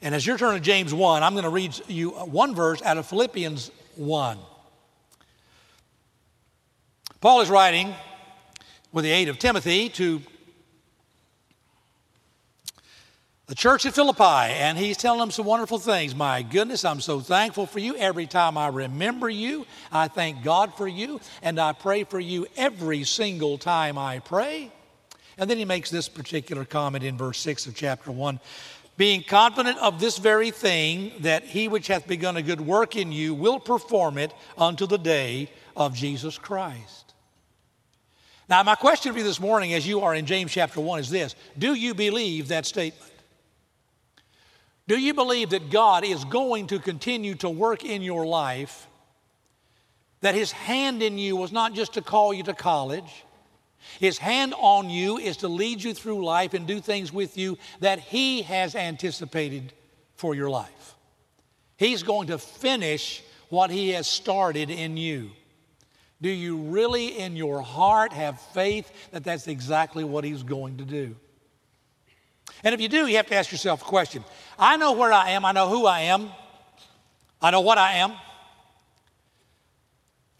And as you're turning to James 1, I'm going to read you one verse out of Philippians 1. Paul is writing with the aid of Timothy to the church at Philippi, and he's telling them some wonderful things. My goodness, I'm so thankful for you. Every time I remember you, I thank God for you, and I pray for you every single time I pray. And then he makes this particular comment in verse 6 of chapter 1 being confident of this very thing, that he which hath begun a good work in you will perform it unto the day of Jesus Christ. Now, my question for you this morning, as you are in James chapter 1, is this Do you believe that statement? Do you believe that God is going to continue to work in your life? That His hand in you was not just to call you to college, his hand on you is to lead you through life and do things with you that He has anticipated for your life. He's going to finish what He has started in you. Do you really, in your heart, have faith that that's exactly what He's going to do? And if you do, you have to ask yourself a question I know where I am, I know who I am, I know what I am.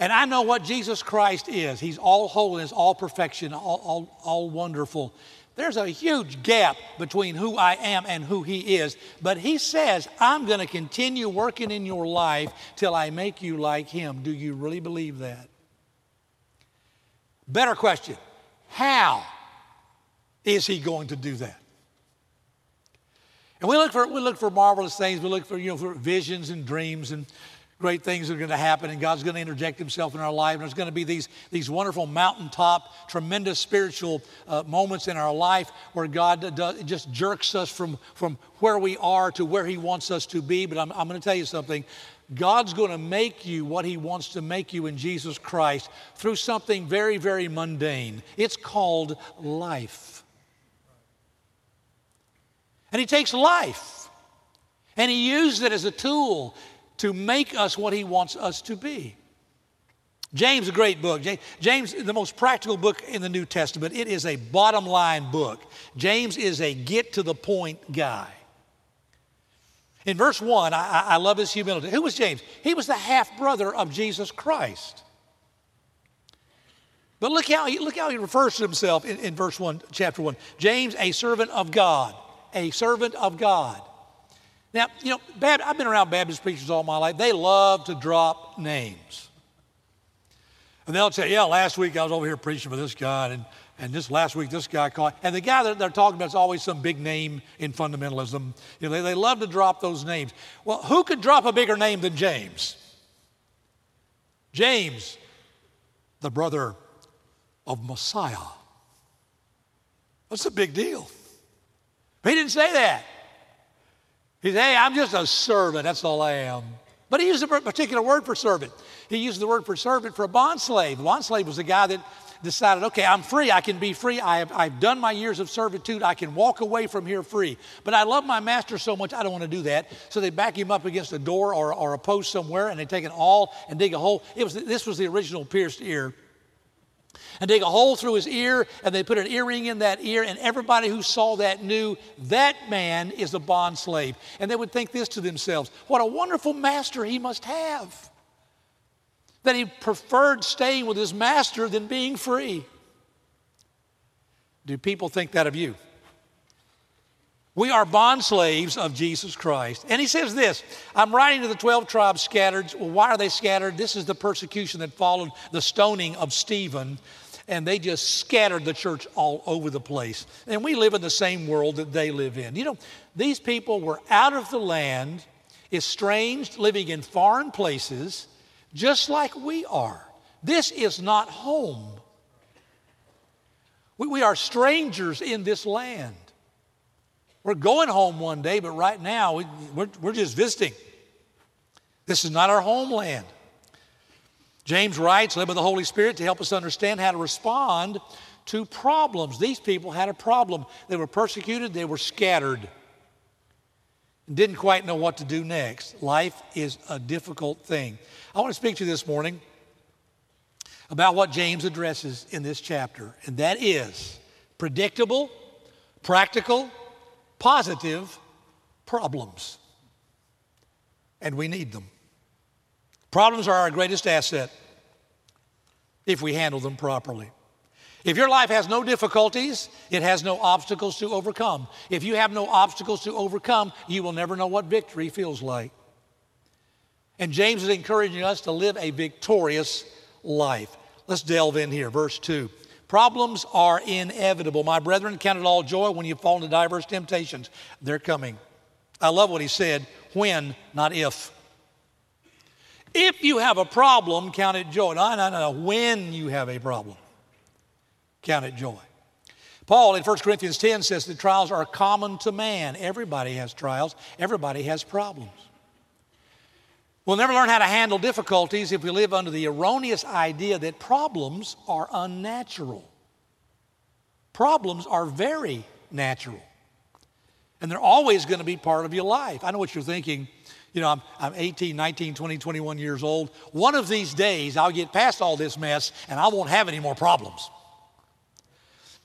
And I know what Jesus Christ is. He's all holiness, all perfection, all, all, all wonderful. There's a huge gap between who I am and who He is. But He says, I'm going to continue working in your life till I make you like Him. Do you really believe that? Better question How is He going to do that? And we look for, we look for marvelous things. We look for, you know, for visions and dreams and great things are going to happen and God's going to interject himself in our life. And there's going to be these, these wonderful mountaintop, tremendous spiritual uh, moments in our life where God does, just jerks us from, from where we are to where he wants us to be. But I'm, I'm going to tell you something. God's going to make you what he wants to make you in Jesus Christ through something very, very mundane. It's called life. And he takes life and he uses it as a tool to make us what he wants us to be. James, a great book. James, the most practical book in the New Testament. It is a bottom line book. James is a get to the point guy. In verse 1, I, I love his humility. Who was James? He was the half brother of Jesus Christ. But look how he, look how he refers to himself in, in verse 1, chapter 1. James, a servant of God. A servant of God. Now, you know, I've been around Baptist preachers all my life. They love to drop names. And they'll say, yeah, last week I was over here preaching for this guy, and, and this last week this guy called. And the guy that they're talking about is always some big name in fundamentalism. You know, they, they love to drop those names. Well, who could drop a bigger name than James? James, the brother of Messiah. That's a big deal. He didn't say that. He said, Hey, I'm just a servant. That's all I am. But he used a particular word for servant. He used the word for servant for a bond slave. The bond slave was a guy that decided, okay, I'm free. I can be free. I have, I've done my years of servitude. I can walk away from here free. But I love my master so much, I don't want to do that. So they back him up against a door or, or a post somewhere, and they take an awl and dig a hole. It was, this was the original pierced ear and dig a hole through his ear, and they put an earring in that ear, and everybody who saw that knew that man is a bond slave. And they would think this to themselves what a wonderful master he must have. That he preferred staying with his master than being free. Do people think that of you? We are bond slaves of Jesus Christ. And he says this I'm writing to the 12 tribes scattered. Well, why are they scattered? This is the persecution that followed the stoning of Stephen. And they just scattered the church all over the place. And we live in the same world that they live in. You know, these people were out of the land, estranged, living in foreign places, just like we are. This is not home. We, we are strangers in this land. We're going home one day, but right now we, we're, we're just visiting. This is not our homeland. James writes, led by the Holy Spirit, to help us understand how to respond to problems. These people had a problem. They were persecuted, they were scattered, and didn't quite know what to do next. Life is a difficult thing. I want to speak to you this morning about what James addresses in this chapter, and that is predictable, practical, positive problems. And we need them. Problems are our greatest asset if we handle them properly. If your life has no difficulties, it has no obstacles to overcome. If you have no obstacles to overcome, you will never know what victory feels like. And James is encouraging us to live a victorious life. Let's delve in here. Verse 2. Problems are inevitable. My brethren, count it all joy when you fall into diverse temptations. They're coming. I love what he said when, not if. If you have a problem, count it joy. No, no, no, no. When you have a problem, count it joy. Paul in 1 Corinthians 10 says that trials are common to man. Everybody has trials, everybody has problems. We'll never learn how to handle difficulties if we live under the erroneous idea that problems are unnatural. Problems are very natural, and they're always going to be part of your life. I know what you're thinking. You know, I'm, I'm 18, 19, 20, 21 years old. One of these days, I'll get past all this mess and I won't have any more problems.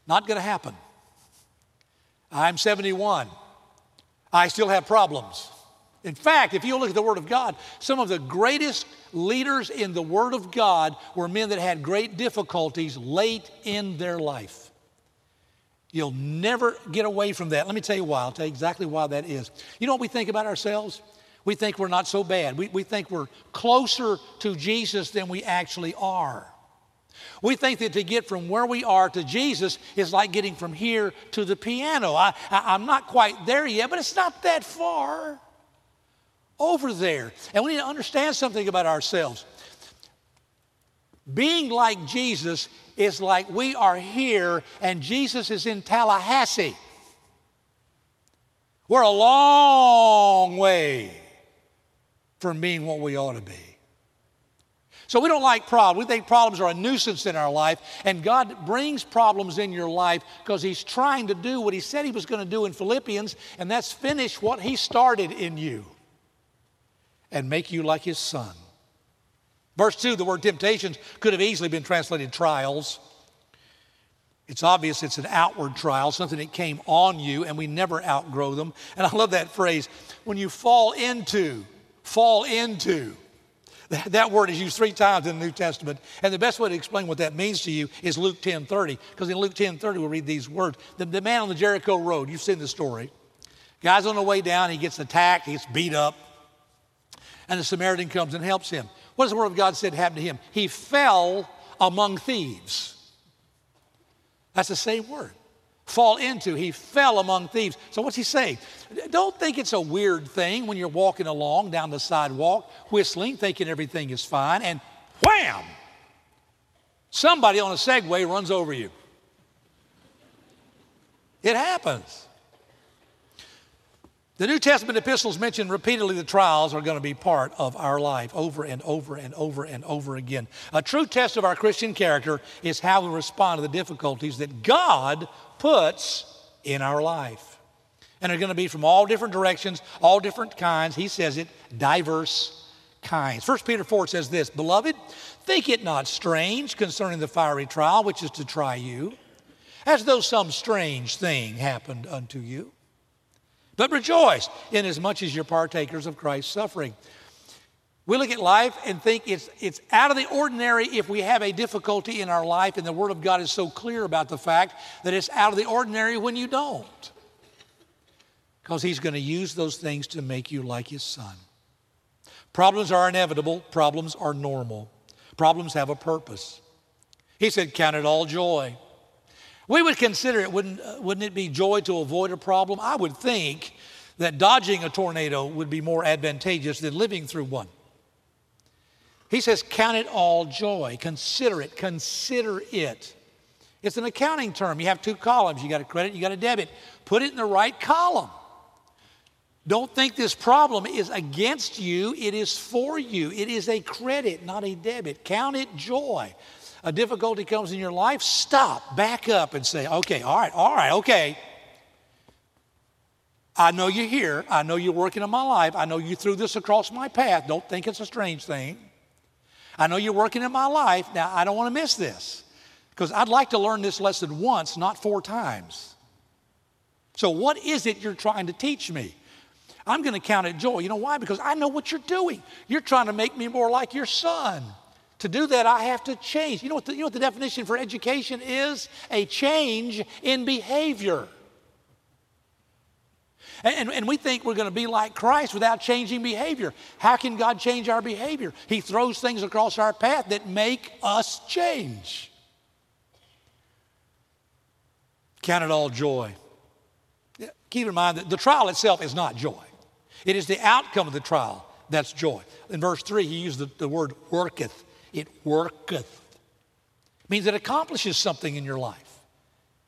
Not going to happen. I'm 71. I still have problems. In fact, if you look at the Word of God, some of the greatest leaders in the Word of God were men that had great difficulties late in their life. You'll never get away from that. Let me tell you why. I'll tell you exactly why that is. You know what we think about ourselves? We think we're not so bad. We, we think we're closer to Jesus than we actually are. We think that to get from where we are to Jesus is like getting from here to the piano. I, I, I'm not quite there yet, but it's not that far over there. And we need to understand something about ourselves. Being like Jesus is like we are here and Jesus is in Tallahassee. We're a long way from being what we ought to be. So we don't like problems. We think problems are a nuisance in our life, and God brings problems in your life because He's trying to do what He said He was going to do in Philippians, and that's finish what He started in you and make you like his son. Verse 2, the word temptations could have easily been translated trials. It's obvious it's an outward trial, something that came on you, and we never outgrow them. And I love that phrase when you fall into, fall into. That word is used three times in the New Testament. And the best way to explain what that means to you is Luke 10 30. Because in Luke 10 30, we'll read these words. The, the man on the Jericho Road, you've seen the story. Guy's on the way down, he gets attacked, he gets beat up and the Samaritan comes and helps him. What does the Word of God said happened to him? He fell among thieves. That's the same word. Fall into. He fell among thieves. So what's he saying? Don't think it's a weird thing when you're walking along down the sidewalk, whistling, thinking everything is fine, and wham! Somebody on a Segway runs over you. It happens. The New Testament epistles mention repeatedly the trials are going to be part of our life over and over and over and over again. A true test of our Christian character is how we respond to the difficulties that God puts in our life. And they're going to be from all different directions, all different kinds. He says it, diverse kinds. 1 Peter 4 says this Beloved, think it not strange concerning the fiery trial which is to try you, as though some strange thing happened unto you. But rejoice inasmuch as you're partakers of Christ's suffering. We look at life and think it's, it's out of the ordinary if we have a difficulty in our life, and the Word of God is so clear about the fact that it's out of the ordinary when you don't. Because He's going to use those things to make you like His Son. Problems are inevitable, problems are normal, problems have a purpose. He said, Count it all joy. We would consider it, wouldn't, uh, wouldn't it be joy to avoid a problem? I would think that dodging a tornado would be more advantageous than living through one. He says, Count it all joy. Consider it. Consider it. It's an accounting term. You have two columns. You got a credit, you got a debit. Put it in the right column. Don't think this problem is against you, it is for you. It is a credit, not a debit. Count it joy. A difficulty comes in your life, stop, back up, and say, okay, all right, all right, okay. I know you're here. I know you're working in my life. I know you threw this across my path. Don't think it's a strange thing. I know you're working in my life. Now, I don't want to miss this because I'd like to learn this lesson once, not four times. So, what is it you're trying to teach me? I'm going to count it joy. You know why? Because I know what you're doing. You're trying to make me more like your son. To do that, I have to change. You know what the, you know what the definition for education is? A change in behavior. And, and, we think we're going to be like Christ without changing behavior. How can God change our behavior? He throws things across our path that make us change. Count it all joy. Keep in mind that the trial itself is not joy. It is the outcome of the trial that's joy. In verse 3, he used the, the word worketh. It worketh. It means it accomplishes something in your life.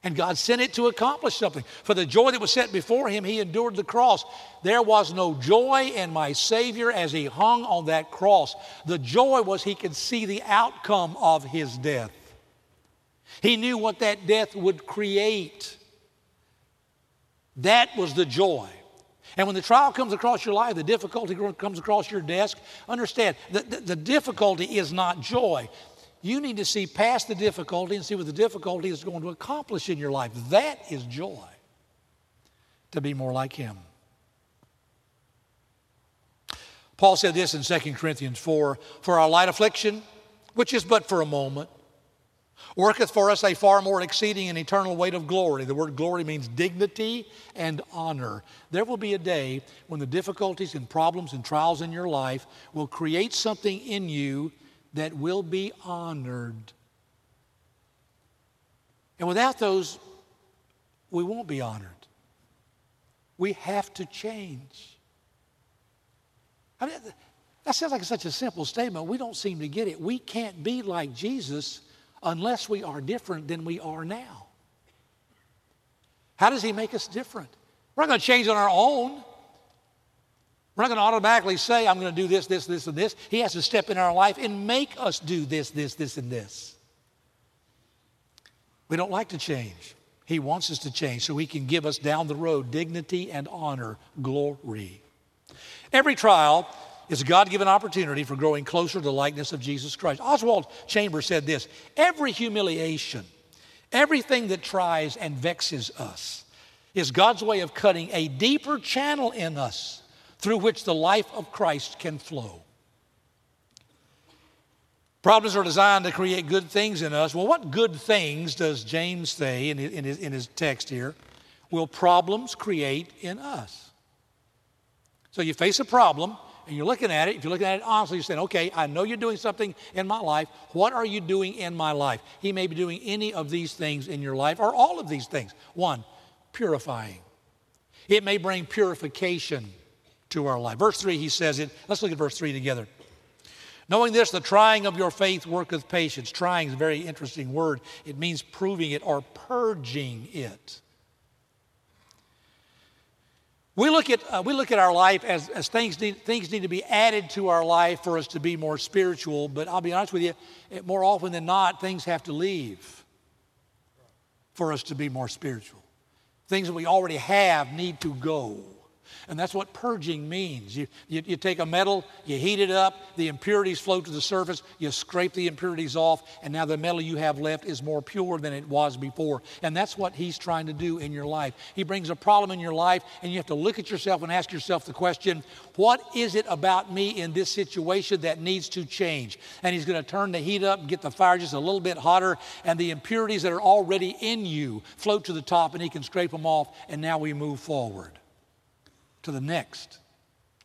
And God sent it to accomplish something. For the joy that was set before him, he endured the cross. There was no joy in my Savior as he hung on that cross. The joy was he could see the outcome of his death. He knew what that death would create. That was the joy. And when the trial comes across your life, the difficulty comes across your desk, understand that the, difficulty is not joy. You need to see past the difficulty and see what the difficulty is going to accomplish in your life. That is joy, to be more like Him. Paul said this in 2 Corinthians 4 For our light affliction, which is but for a moment, worketh for us a far more exceeding and eternal weight of glory. The word glory means dignity and honor. There will be a day when the difficulties and problems and trials in your life will create something in you that will be honored. And without those, we won't be honored. We have to change. I mean, that sounds like such a simple statement. We don't seem to get it. We can't be like Jesus unless we are different than we are now. How does He make us different? We're not going to change on our own. We're not going to automatically say, I'm going to do this, this, this, and this. He has to step in our life and make us do this, this, this, and this. We don't like to change. He wants us to change so He can give us down the road dignity and honor, glory. Every trial is a God given opportunity for growing closer to the likeness of Jesus Christ. Oswald Chambers said this Every humiliation, everything that tries and vexes us, is God's way of cutting a deeper channel in us through which the life of Christ can flow. Problems are designed to create good things in us. Well, what good things does James say in his, in his text here? Will problems create in us? So you face a problem, and you're looking at it, if you're looking at it honestly, you're saying, okay, I know you're doing something in my life. What are you doing in my life? He may be doing any of these things in your life or all of these things. One, purifying. It may bring purification to our life. Verse 3, he says it. Let's look at verse 3 together. Knowing this, the trying of your faith worketh patience. Trying is a very interesting word. It means proving it or purging it. We look at, uh, we look at our life as, as things, need, things need to be added to our life for us to be more spiritual, but I'll be honest with you, more often than not, things have to leave for us to be more spiritual. Things that we already have need to go. And that's what purging means. You, you, you, take a metal, you heat it up, the impurities float to the surface, you scrape the impurities off, and now the metal you have left is more pure than it was before. And that's what he's trying to do in your life. He brings a problem in your life, and you have to look at yourself and ask yourself the question what is it about me in this situation that needs to change? And he's going to turn the heat up and get the fire just a little bit hotter, and the impurities that are already in you float to the top, and he can scrape them off, and now we move forward to the next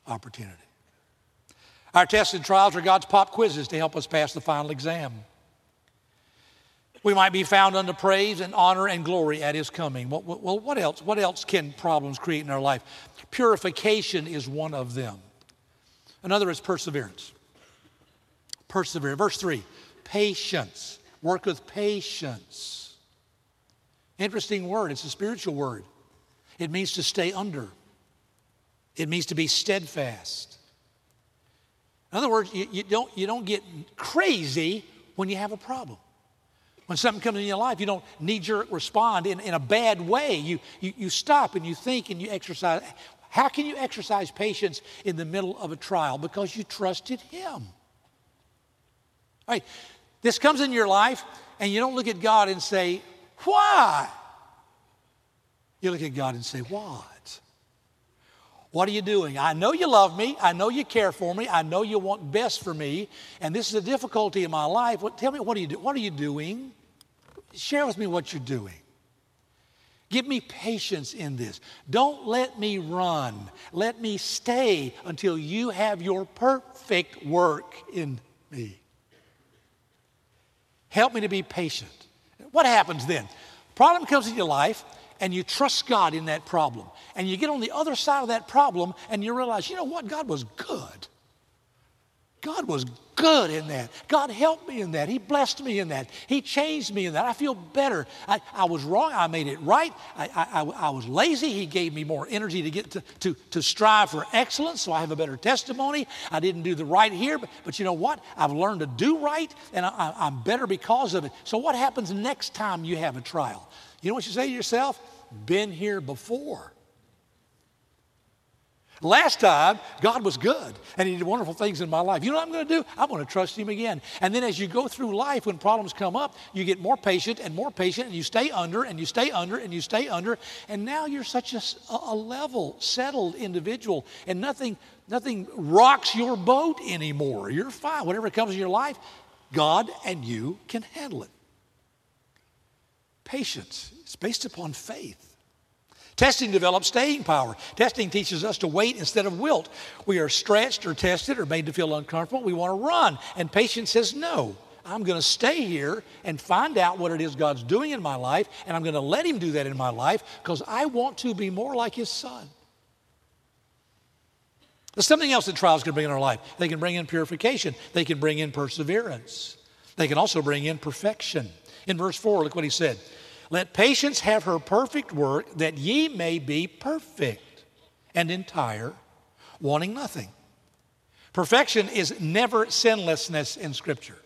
opportunity. Our tests and trials are God's pop quizzes to help us pass the final exam. We might be found unto praise and honor and glory at his coming. Well, what else? What else can problems create in our life? Purification is one of them. Another is perseverance. Persevere. Verse 3 patience. Work with patience. Interesting word. It's a spiritual word. It means to stay under, it means to be steadfast. In other words, you, you, don't, you don't get crazy when you have a problem. When something comes in your life, you don't knee jerk respond in, in a bad way. You, you, you stop and you think and you exercise. How can you exercise patience in the middle of a trial? Because you trusted Him. All right, this comes in your life, and you don't look at God and say, Why? You look at God and say, What? What are you doing? I know you love me. I know you care for me. I know you want best for me. And this is a difficulty in my life. What, tell me, what are you do? What are you doing? Share with me what you're doing. Give me patience in this. Don't let me run. Let me stay until you have your perfect work in me. Help me to be patient. What happens then? Problem comes in your life, and you trust God in that problem. And you get on the other side of that problem, and you realize, you know what? God was good. God was good in that. God helped me in that. He blessed me in that. He changed me in that. I feel better. I, I was wrong. I made it right. I, I, I, was lazy. He gave me more energy to get to, to, to strive for excellence, so I have a better testimony. I didn't do the right here, but, but you know what? I've learned to do right, and I, I'm better because of it. So, what happens next time you have a trial? You know what you say to yourself? Been here before. Last time, God was good and He did wonderful things in my life. You know what I'm going to do? I'm going to trust Him again. And then as you go through life, when problems come up, you get more patient and more patient, and you stay under and you stay under and you stay under. And now you're such a, a level, settled individual, and nothing, nothing rocks your boat anymore. You're fine. Whatever comes in your life, God and you can handle it. Patience is based upon faith. Testing develops staying power. Testing teaches us to wait instead of wilt. We are stretched or tested or made to feel uncomfortable. We want to run. And patience says, no, I'm going to stay here and find out what it is God's doing in my life, and I'm going to let Him do that in my life because I want to be more like His Son. There's something else that trials can bring in our life. They can bring in purification, they can bring in perseverance, they can also bring in perfection. In verse 4, look what He said. Let patience have her perfect work, that ye may be perfect and entire, wanting nothing. Perfection is never sinlessness in Scripture.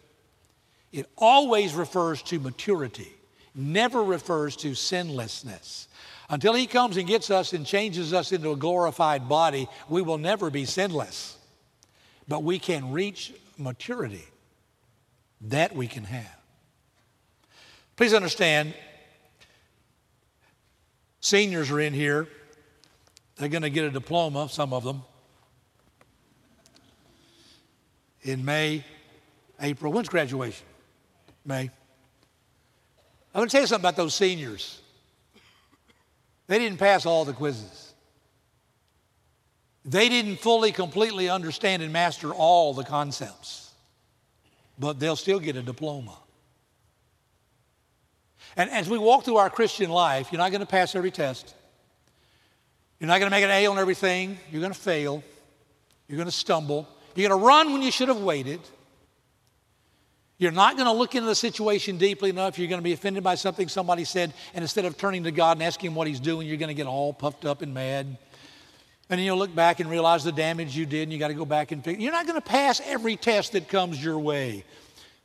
It always refers to maturity, never refers to sinlessness. Until He comes and gets us and changes us into a glorified body, we will never be sinless. But we can reach maturity. That we can have. Please understand, Seniors are in here. They're going to get a diploma, some of them, in May, April. When's graduation? May. I'm going to tell you something about those seniors. They didn't pass all the quizzes. They didn't fully, completely understand and master all the concepts, but they'll still get a diploma. And as we walk through our Christian life, you're not going to pass every test. You're not going to make an A on everything. You're going to fail. You're going to stumble. You're going to run when you should have waited. You're not going to look into the situation deeply enough. You're going to be offended by something somebody said, and instead of turning to God and asking Him what He's doing, you're going to get all puffed up and mad. And then you'll look back and realize the damage you did, and you got to go back and fix. You're not going to pass every test that comes your way.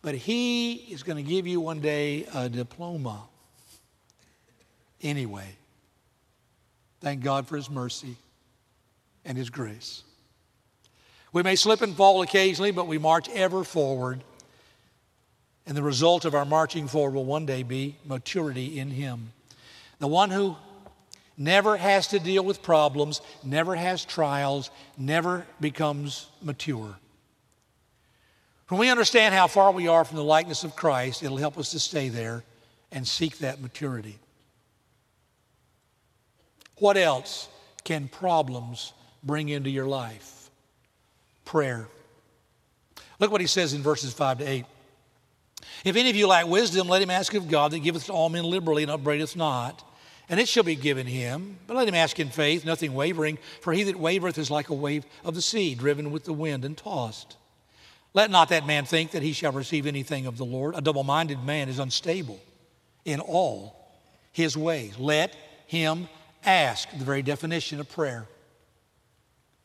But he is going to give you one day a diploma anyway. Thank God for his mercy and his grace. We may slip and fall occasionally, but we march ever forward. And the result of our marching forward will one day be maturity in him. The one who never has to deal with problems, never has trials, never becomes mature. When we understand how far we are from the likeness of Christ, it'll help us to stay there and seek that maturity. What else can problems bring into your life? Prayer. Look what he says in verses 5 to 8. If any of you lack wisdom, let him ask of God that giveth to all men liberally and upbraideth not, and it shall be given him. But let him ask in faith, nothing wavering, for he that wavereth is like a wave of the sea, driven with the wind and tossed. Let not that man think that he shall receive anything of the Lord. A double minded man is unstable in all his ways. Let him ask, the very definition of prayer.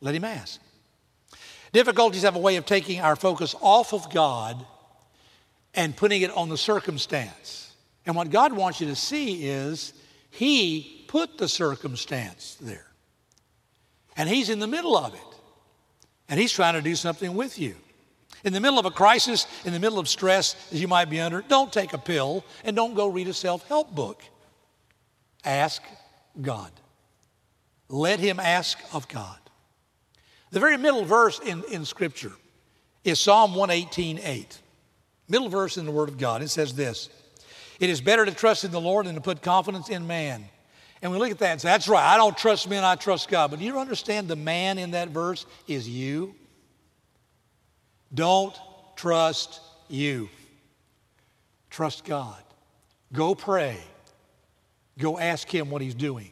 Let him ask. Difficulties have a way of taking our focus off of God and putting it on the circumstance. And what God wants you to see is He put the circumstance there. And He's in the middle of it. And He's trying to do something with you. In the middle of a crisis, in the middle of stress as you might be under, don't take a pill and don't go read a self help book. Ask God. Let Him ask of God. The very middle verse in, in Scripture is Psalm 118 8. Middle verse in the Word of God. It says this It is better to trust in the Lord than to put confidence in man. And we look at that and say, That's right, I don't trust men, I trust God. But do you understand the man in that verse is you? Don't trust you. Trust God. Go pray. Go ask Him what He's doing.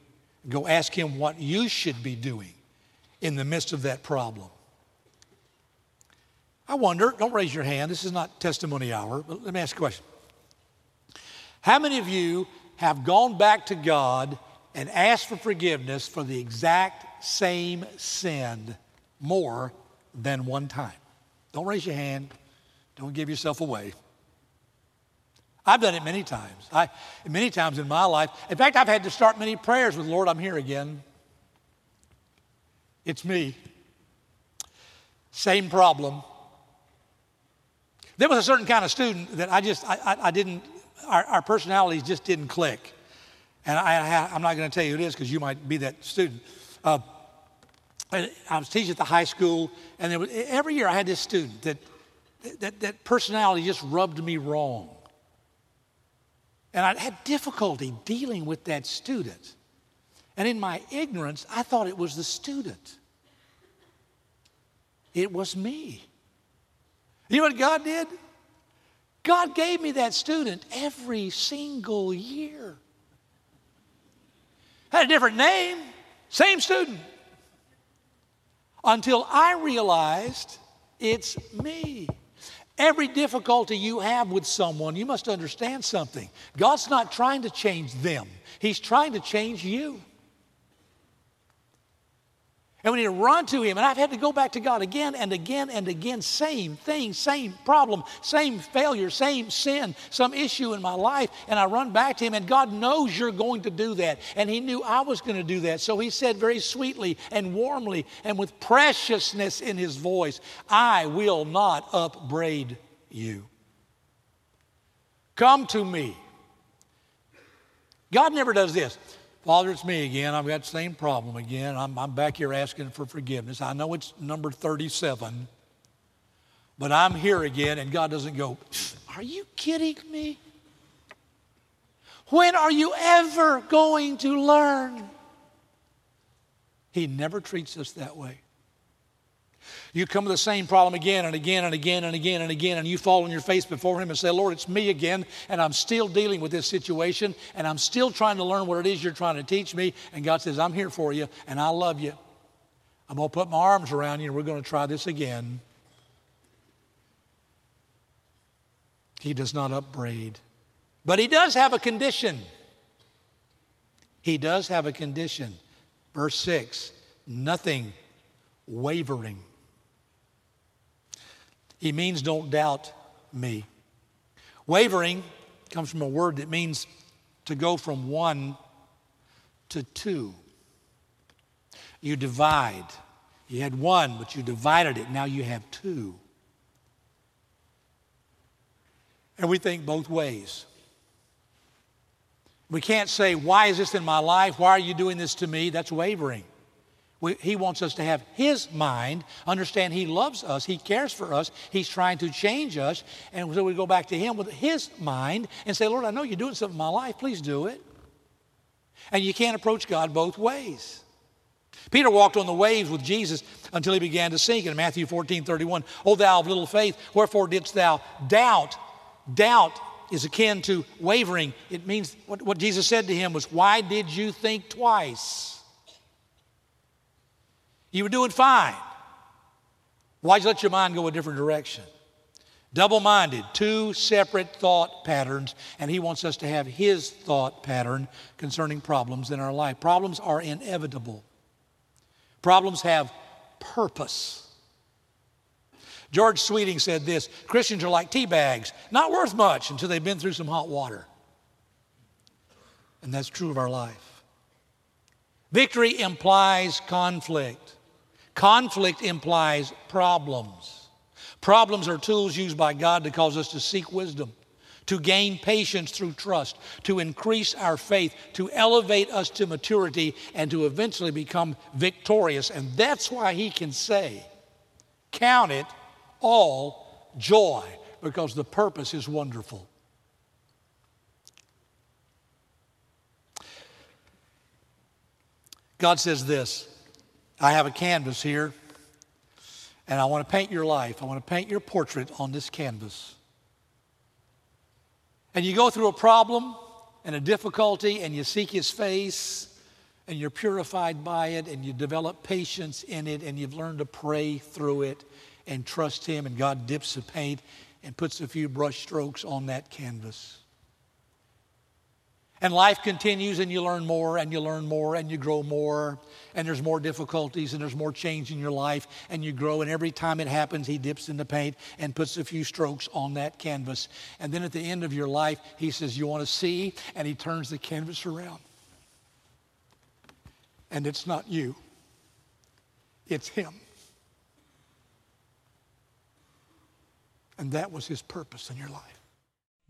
Go ask Him what you should be doing in the midst of that problem. I wonder, don't raise your hand, this is not testimony hour, but let me ask a question. How many of you have gone back to God and asked for forgiveness for the exact same sin more than one time? Don't raise your hand. Don't give yourself away. I've done it many times. I, many times in my life. In fact, I've had to start many prayers with, Lord, I'm here again. It's me. Same problem. There was a certain kind of student that I just, I, I, I didn't, our, our, personalities just didn't click. And I, I'm not going to tell you who it is because you might be that student. Uh, I was teaching at the high school, and was, every year I had this student that, that, that personality just rubbed me wrong. And I had difficulty dealing with that student. And in my ignorance, I thought it was the student. It was me. You know what God did? God gave me that student every single year. Had a different name, same student. Until I realized it's me. Every difficulty you have with someone, you must understand something. God's not trying to change them, He's trying to change you. And we need to run to Him. And I've had to go back to God again and again and again. Same thing, same problem, same failure, same sin, some issue in my life. And I run back to Him. And God knows you're going to do that. And He knew I was going to do that. So He said very sweetly and warmly and with preciousness in His voice, I will not upbraid you. Come to me. God never does this. Father, it's me again. I've got the same problem again. I'm, I'm back here asking for forgiveness. I know it's number 37, but I'm here again, and God doesn't go, Are you kidding me? When are you ever going to learn? He never treats us that way. You come to the same problem again and again and again and again and again, and you fall on your face before Him and say, Lord, it's me again, and I'm still dealing with this situation, and I'm still trying to learn what it is you're trying to teach me. And God says, I'm here for you, and I love you. I'm going to put my arms around you, and we're going to try this again. He does not upbraid. But He does have a condition. He does have a condition. Verse 6 nothing wavering. He means don't doubt me. Wavering comes from a word that means to go from one to two. You divide. You had one, but you divided it. Now you have two. And we think both ways. We can't say, Why is this in my life? Why are you doing this to me? That's wavering. We, he wants us to have His mind, understand He loves us, He cares for us, He's trying to change us. And so we go back to Him with His mind and say, Lord, I know you're doing something in my life, please do it. And you can't approach God both ways. Peter walked on the waves with Jesus until he began to sink in Matthew 14 31. O thou of little faith, wherefore didst thou doubt? Doubt is akin to wavering. It means what, what Jesus said to him was, Why did you think twice? You were doing fine. Why'd you let your mind go a different direction? Double minded, two separate thought patterns, and he wants us to have his thought pattern concerning problems in our life. Problems are inevitable, problems have purpose. George Sweeting said this Christians are like tea bags, not worth much until they've been through some hot water. And that's true of our life. Victory implies conflict, conflict implies problems. Problems are tools used by God to cause us to seek wisdom, to gain patience through trust, to increase our faith, to elevate us to maturity, and to eventually become victorious. And that's why he can say, Count it all joy, because the purpose is wonderful. God says this I have a canvas here and I want to paint your life. I want to paint your portrait on this canvas. And you go through a problem and a difficulty, and you seek His face, and you're purified by it, and you develop patience in it, and you've learned to pray through it and trust Him, and God dips the paint and puts a few brush strokes on that canvas. And life continues, and you learn more, and you learn more, and you grow more, and there's more difficulties, and there's more change in your life, and you grow. And every time it happens, He dips in the paint and puts a few strokes on that canvas. And then at the end of your life, He says, You want to see? And He turns the canvas around. And it's not you, it's Him. And that was His purpose in your life.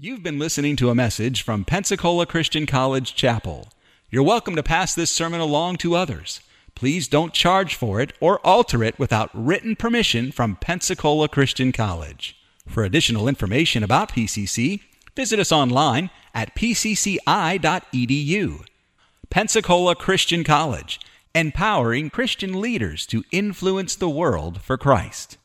You've been listening to a message from Pensacola Christian College Chapel. You're welcome to pass this sermon along to others. Please don't charge for it or alter it without written permission from Pensacola Christian College. For additional information about PCC, visit us online at pcci.edu. Pensacola Christian College, empowering Christian leaders to influence the world for Christ.